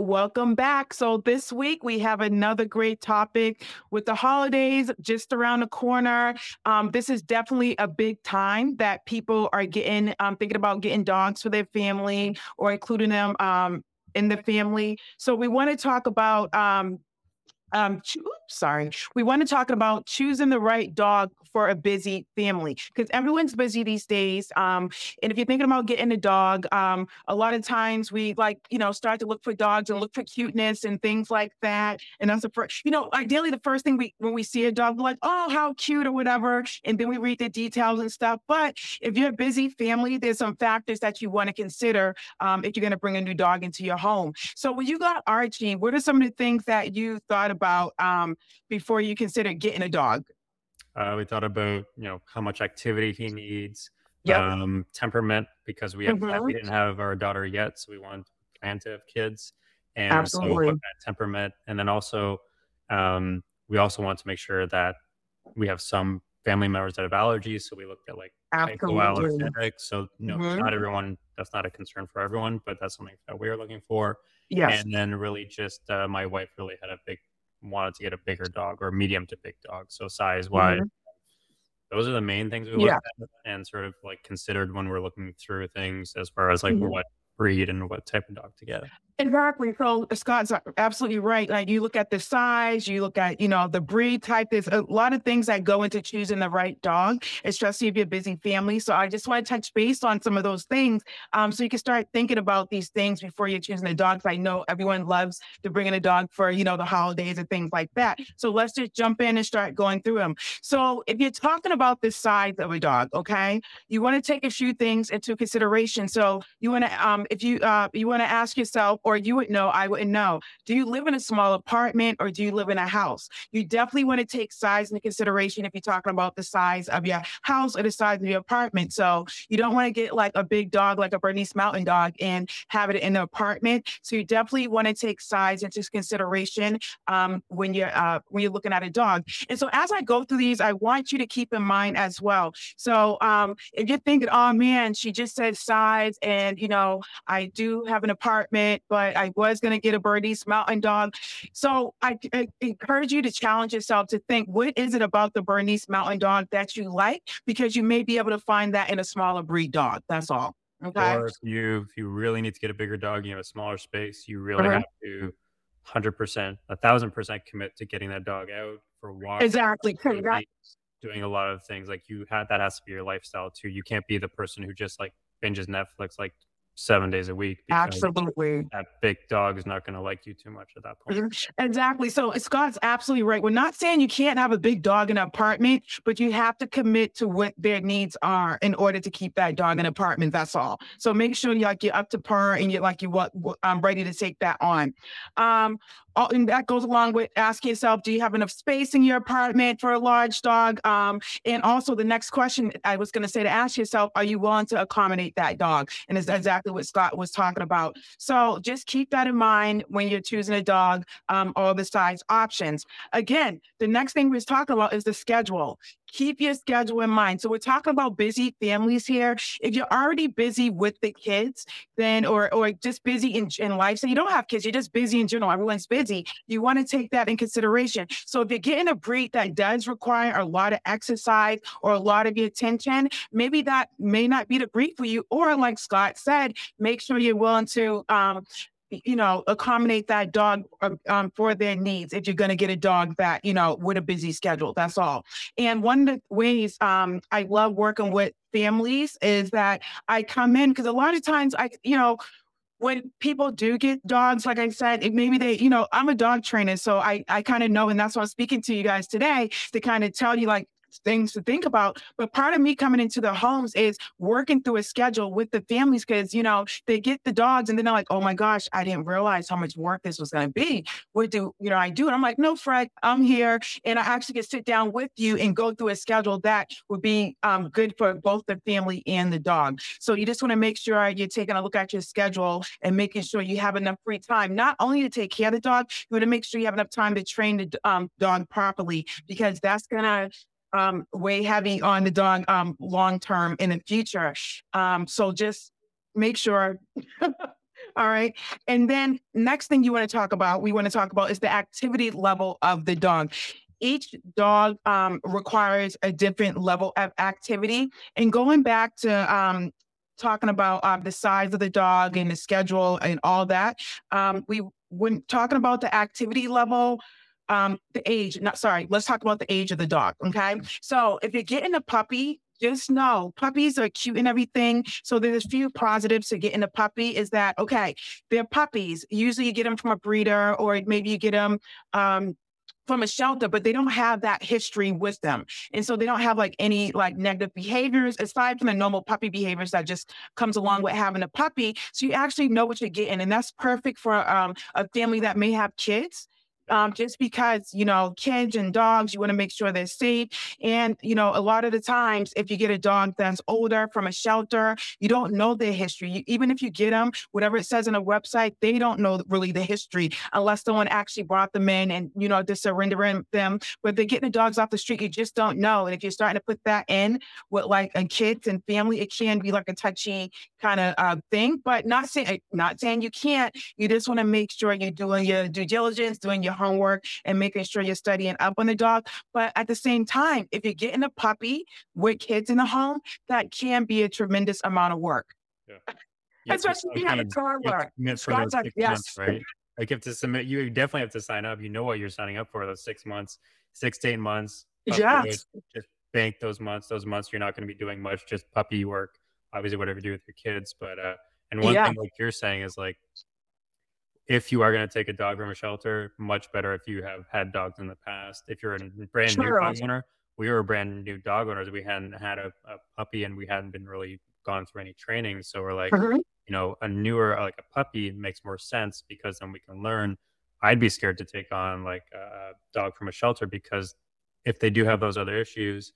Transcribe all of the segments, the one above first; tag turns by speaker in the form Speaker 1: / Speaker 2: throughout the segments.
Speaker 1: Welcome back. So, this week we have another great topic with the holidays just around the corner. Um, this is definitely a big time that people are getting, um, thinking about getting dogs for their family or including them um, in the family. So, we want to talk about um, um, oops, sorry. We want to talk about choosing the right dog for a busy family because everyone's busy these days. Um, and if you're thinking about getting a dog, um, a lot of times we like, you know, start to look for dogs and look for cuteness and things like that. And that's the first, you know, ideally the first thing we when we see a dog, we're like, oh, how cute or whatever, and then we read the details and stuff. But if you're a busy family, there's some factors that you want to consider um, if you're going to bring a new dog into your home. So when you got Archie, what are some of the things that you thought about um, before you consider getting a dog?
Speaker 2: Uh, we thought about you know how much activity he needs,
Speaker 1: Yep.
Speaker 2: um, temperament because we have we
Speaker 1: hmm
Speaker 2: didn't have our daughter yet, so we wanted plan to have kids, and so
Speaker 1: Absolutely.
Speaker 2: of temperament, and then also um, we also want to make sure that we have some family members that have allergies, so we looked at like hypoallergenic. So you know,
Speaker 1: hmm
Speaker 2: not everyone that's not a concern for everyone, but that's something that we're looking for,
Speaker 1: Yes.
Speaker 2: and then really just uh, my wife really had a big wanted to get a bigger dog or medium to big dog, so size wise
Speaker 1: hmm
Speaker 2: those are the main things we
Speaker 1: Yeah.
Speaker 2: looked at and sort of like considered when we're looking through things as far as like
Speaker 1: Mm-hmm.
Speaker 2: what breed and what type of dog to get.
Speaker 1: Exactly. So Scott's absolutely right. Like you look at the size, you look at, you know, the breed type. There's a lot of things that go into choosing the right dog, especially if you're a busy family. So I just want to touch base on some of those things. Um, so you can start thinking about these things before you're choosing a dog. I know everyone loves to bring in a dog for, you know, the holidays and things like that. So let's just jump in and start going through them. So if you're talking about the size of a dog, okay, you want to take a few things into consideration. So you want to, um, if you uh, you want to ask yourself, or you would know, I wouldn't know, do you live in a small apartment or do you live in a house? You definitely want to take size into consideration if you're talking about the size of your house or the size of your apartment. So you don't want to get like a big dog, like a Bernese Mountain Dog, and have it in the apartment. So you definitely want to take size into consideration um, when you're uh, when you're looking at a dog. And so as I go through these, I want you to keep in mind as well. So um, if you're thinking, oh man, she just said size, and you know, I do have an apartment, but I was going to get a Bernese Mountain Dog. So I, I encourage you to challenge yourself to think, what is it about the Bernese Mountain Dog that you like? Because you may be able to find that in a smaller breed dog. That's all. Okay.
Speaker 2: Or if you if you really need to get a bigger dog, you have a smaller space, you really
Speaker 1: Mhm.
Speaker 2: have to 100%, 1000% commit to getting that dog out for walks,
Speaker 1: Exactly.
Speaker 2: Doing a lot of things like you had that has to be your lifestyle too. You can't be the person who just like binges Netflix like 7 days a week
Speaker 1: Absolutely.
Speaker 2: that big dog is not going to like you too much at that point.
Speaker 1: Mhm. Exactly. So Scott's absolutely right. We're not saying you can't have a big dog in an apartment, but you have to commit to what their needs are in order to keep that dog in an apartment. That's all. So make sure you like you're up to par and you're like you what I'm ready to take that on. Um, and that goes along with asking yourself, do you have enough space in your apartment for a large dog? Um, and also the next question I was going to say to ask yourself, are you willing to accommodate that dog? And it's exactly what Scott was talking about. So just keep that in mind when you're choosing a dog, um, all the size options. Again, the next thing we're talking about is the schedule. Keep your schedule in mind. So we're talking about busy families here. If you're already busy with the kids, then or or just busy in, in life. So you don't have kids, you're just busy in general. Everyone's busy. You want to take that in consideration. So if you're getting a breed that does require a lot of exercise or a lot of your attention, maybe that may not be the breed for you. Or like Scott said, make sure you're willing to um, you know, accommodate that dog um, um, for their needs if you're going to get a dog that, you know, with a busy schedule. That's all. And one of the ways um, I love working with families is that I come in because a lot of times I, you know, when people do get dogs, like I said, it, maybe they, you know, I'm a dog trainer, so I I kind of know, and that's why I'm speaking to you guys today to kind of tell you like things to think about. But part of me coming into the homes is working through a schedule with the families because you know they get the dogs and then they're like, oh my gosh, I didn't realize how much work this was going to be. What do you know? I do, and I'm like, no, Fred, I'm here, and I actually can sit down with you and go through a schedule that would be um, good for both the family and the dog. So you just want to make sure you're taking a look at your schedule and making sure you have enough free time, not only to take care of the dog, you want to make sure you have enough time to train the um, dog properly because that's gonna um, weigh heavy on the dog um, long term in the future. Um, so just make sure All right. And then next thing you want to talk about, we want to talk about is the activity level of the dog each dog um, requires a different level of activity. And going back to um, talking about uh, the size of the dog and the schedule and all that, um, we when talking about the activity level, um, the age, not sorry, let's talk about the age of the dog. Okay. So if you're getting a puppy, just know puppies are cute and everything. So there's a few positives to getting a puppy is that, okay, they're puppies. Usually you get them from a breeder or maybe you get them um, from a shelter, but they don't have that history with them. And so they don't have like any like negative behaviors aside from the normal puppy behaviors that just comes along with having a puppy. So you actually know what you're getting. And that's perfect for um, a family that may have kids um, just because, you know, kids and dogs, you want to make sure they're safe. And, you know, a lot of the times, if you get a dog that's older from a shelter, you don't know their history. You, even if you get them, whatever it says on a website, they don't know really the history unless someone actually brought them in and, you know, just surrendering them. But they're getting the dogs off the street, you just don't know. And if you're starting to put that in with like a kids and family, it can be like a touchy kind of uh, thing. But not saying, not saying you can't. You just want to make sure you're doing your due diligence, doing your homework and making sure you're studying up on the dog. But at the same time, if you're getting a puppy with kids in the home, that can be a tremendous amount of work.
Speaker 2: Yeah. Especially if you have work. For those six yes. months, right? Like you have to submit, you definitely have to sign up. You know what you're signing up for those six months, six to eight months.
Speaker 1: Yeah.
Speaker 2: Just bank those months. Those months you're not going to be doing much, just puppy work. Obviously, whatever you do with your kids. But uh, and one yeah. thing like you're saying is like if you are going to take a dog from a shelter, much better if you have had dogs in the past. If you're a brand sure. new dog owner, we were brand new dog owners. We hadn't had a, a, puppy and we hadn't been really gone through any training. So we're like, mm-hmm. you know, a newer, like a puppy makes more sense because then we can learn. I'd be scared to take on like a dog from a shelter because if they do have those other issues,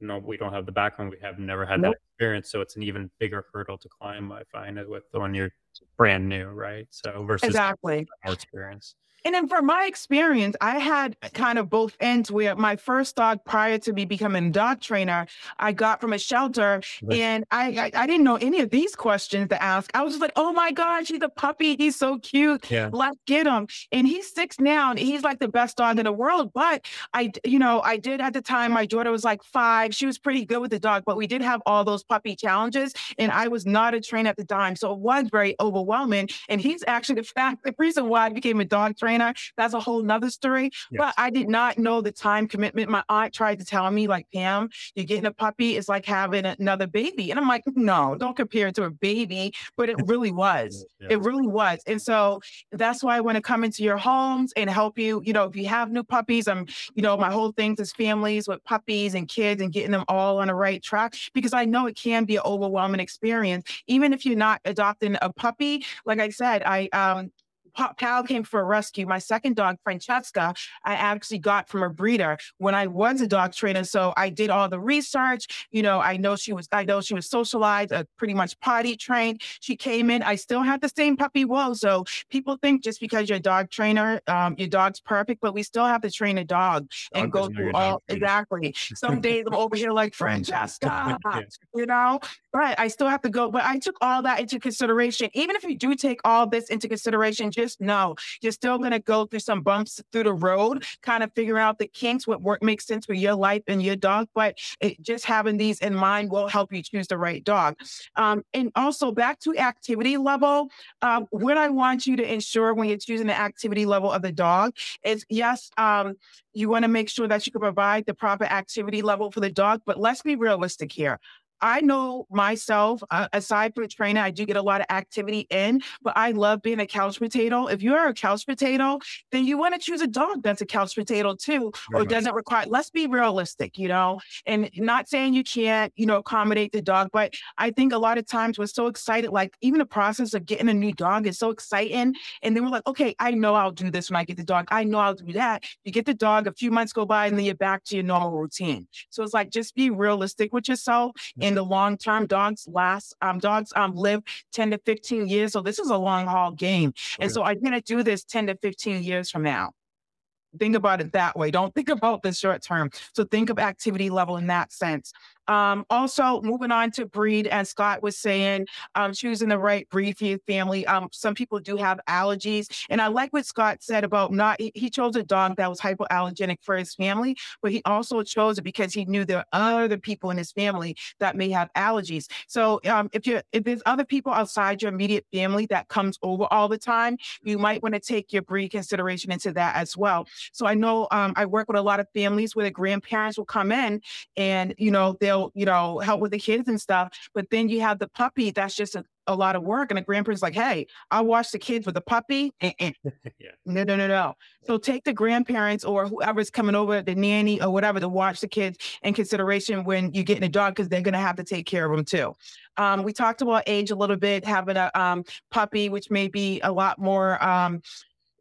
Speaker 2: no, we don't have the background. We have never had nope. that experience, so it's an even bigger hurdle to climb. I find it with the when you're brand new, right? So versus
Speaker 1: exactly
Speaker 2: more experience.
Speaker 1: And then from my experience, I had kind of both ends where my first dog prior to me becoming a dog trainer, I got from a shelter right. and I, I, I didn't know any of these questions to ask. I was just like, oh my God, he's a puppy. He's so cute. Yeah. Let's get him. And he's six now and he's like the best dog in the world. But I, you know, I did at the time, my daughter was like five. She was pretty good with the dog, but we did have all those puppy challenges. And I was not a trainer at the time. So it was very overwhelming. And he's actually the fact, the reason why I became a dog trainer trainer. That's a whole nother story. Yes. But I did not know the time commitment. My aunt tried to tell me, like, Pam, you're getting a puppy is like having another baby. And I'm like, no, don't compare it to a baby. But it really was. Yeah. It really was. And so that's why I want to come into your homes and help you. You know, if you have new puppies, I'm, you know, my whole thing is families with puppies and kids and getting them all on the right track because I know it can be an overwhelming experience. Even if you're not adopting a puppy, like I said, I um Pal came for a rescue. My second dog, Francesca, I actually got from a breeder when I was a dog trainer. So I did all the research. You know, I know she was, I know she was socialized, uh, pretty much potty trained. She came in. I still had the same puppy woe. So people think just because you're a dog trainer, um, your dog's perfect, but we still have to train a dog and dog go through all exactly. Some days I'm over here like Francesca, yeah. you know, but I still have to go. But I took all that into consideration. Even if you do take all this into consideration, just just know you're still going to go through some bumps through the road, kind of figure out the kinks, what work makes sense for your life and your dog. But it, just having these in mind will help you choose the right dog. Um, and also back to activity level, um, what I want you to ensure when you're choosing the activity level of the dog is yes, um, you want to make sure that you can provide the proper activity level for the dog, but let's be realistic here. I know myself, uh, aside from training, I do get a lot of activity in, but I love being a couch potato. If you're a couch potato, then you want to choose a dog that's a couch potato too, Very or doesn't require, let's be realistic, you know, and not saying you can't, you know, accommodate the dog, but I think a lot of times we're so excited, like even the process of getting a new dog is so exciting. And then we're like, okay, I know I'll do this when I get the dog. I know I'll do that. You get the dog, a few months go by, and then you're back to your normal routine. So it's like, just be realistic with yourself in the long term. Dogs last, um, dogs um, live 10 to 15 years. So this is a long haul game. Okay. And so I'm going to do this 10 to 15 years from now. Think about it that way. Don't think about the short term. So think of activity level in that sense. Um, also, moving on to breed, as Scott was saying, um, choosing the right breed for your family. Um, some people do have allergies, and I like what Scott said about not. He chose a dog that was hypoallergenic for his family, but he also chose it because he knew there are other people in his family that may have allergies. So, um, if you if there's other people outside your immediate family that comes over all the time, you might want to take your breed consideration into that as well. So, I know um, I work with a lot of families where the grandparents will come in, and you know they'll you know, help with the kids and stuff. But then you have the puppy that's just a, a lot of work. And the grandparents like, hey, I'll watch the kids with the puppy. yeah. No, no, no, no. So take the grandparents or whoever's coming over, the nanny or whatever, to watch the kids in consideration when you're getting a dog because they're going to have to take care of them too. Um, we talked about age a little bit, having a um, puppy, which may be a lot more um,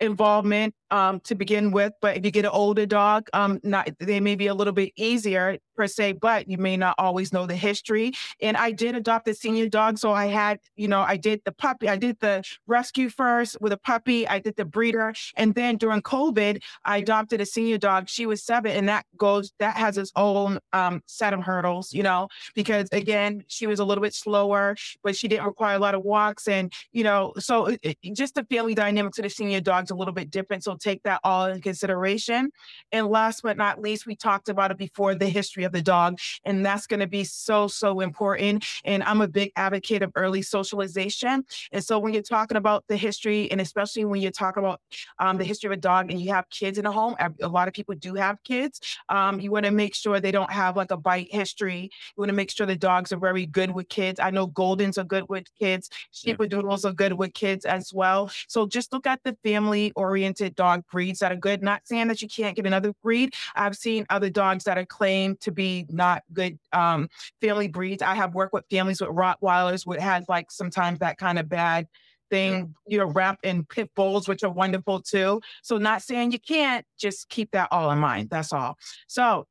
Speaker 1: involvement um, to begin with. But if you get an older dog, um, not they may be a little bit easier per se, but you may not always know the history. And I did adopt a senior dog, so I had, you know, I did the puppy, I did the rescue first with a puppy, I did the breeder, and then during COVID, I adopted a senior dog. She was seven, and that goes that has its own um, set of hurdles, you know, because again, she was a little bit slower, but she didn't require a lot of walks, and you know, so it, it, just the family dynamics of the senior dog's a little bit different. So take that all in consideration. And last but not least, we talked about it before the history of the dog. And that's going to be so, so important. And I'm a big advocate of early socialization. And so when you're talking about the history, and especially when you're talking about um, the history of a dog and you have kids in the home, a lot of people do have kids. Um, you want to make sure they don't have like a bite history. You want to make sure the dogs are very good with kids. I know Goldens are good with kids. Sheepadoodles yeah. are good with kids as well. So just look at the family oriented dog breeds that are good. Not saying that you can't get another breed. I've seen other dogs that are claimed to be not good um, family breeds. I have worked with families with Rottweilers, which has like sometimes that kind of bad thing, you know, wrapped in pit bulls, which are wonderful too. So not saying you can't, just keep that all in mind. That's all. So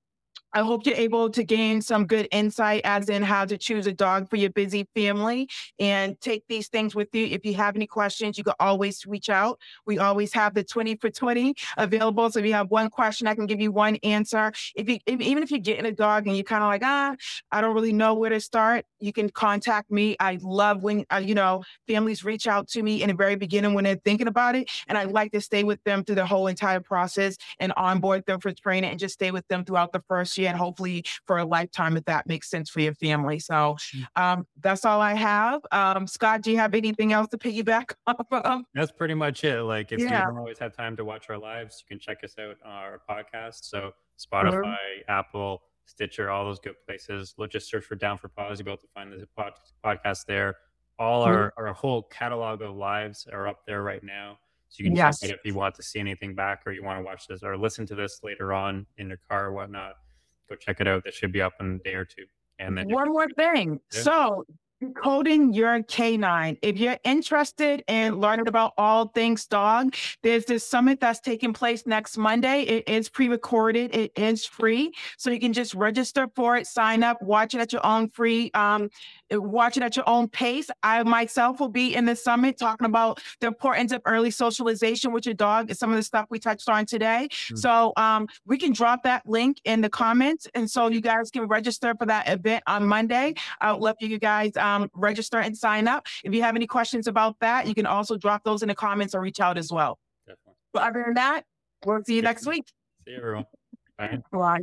Speaker 1: I hope you're able to gain some good insight as in how to choose a dog for your busy family and take these things with you. If you have any questions, you can always reach out. We always have the 20 for 20 available. So if you have one question, I can give you one answer. If you, if, even if you're getting a dog and you're kind of like, ah, I don't really know where to start, you can contact me. I love when, uh, you know, families reach out to me in the very beginning when they're thinking about it. And I like to stay with them through the whole entire process and onboard them for training and just stay with them throughout the first year and hopefully for a lifetime if that makes sense for your family. So mm. um, that's all I have. Um, Scott, do you have anything else to piggyback off of?
Speaker 2: That's pretty much it. Like if yeah. you don't always have time to watch our lives, you can check us out on our podcast. So Spotify, mm-hmm. Apple, Stitcher, all those good places. Look, just search for Down for Paws. You'll be able to find the pod- podcast there. All mm-hmm. our, our whole catalog of lives are up there right now. So you can yes. check it if you want to see anything back or you want to watch this or listen to this later on in your car or whatnot go check it out. That should be up in a day or two.
Speaker 1: And then one more thing. Yeah. So Coding Your Canine. If you're interested in learning about all things dog, there's this summit that's taking place next Monday. It is pre-recorded. It is free, so you can just register for it, sign up, watch it at your own free um, watch it at your own pace. I myself will be in the summit talking about the importance of early socialization with your dog and some of the stuff we touched on today. Mm-hmm. So um, we can drop that link in the comments. And so you guys can register for that event on Monday. I would love for you guys um, register and sign up. If you have any questions about that, you can also drop those in the comments or reach out as well. Definitely. But other than that, we'll see you next week.
Speaker 2: See you, everyone. Bye.
Speaker 1: Bye.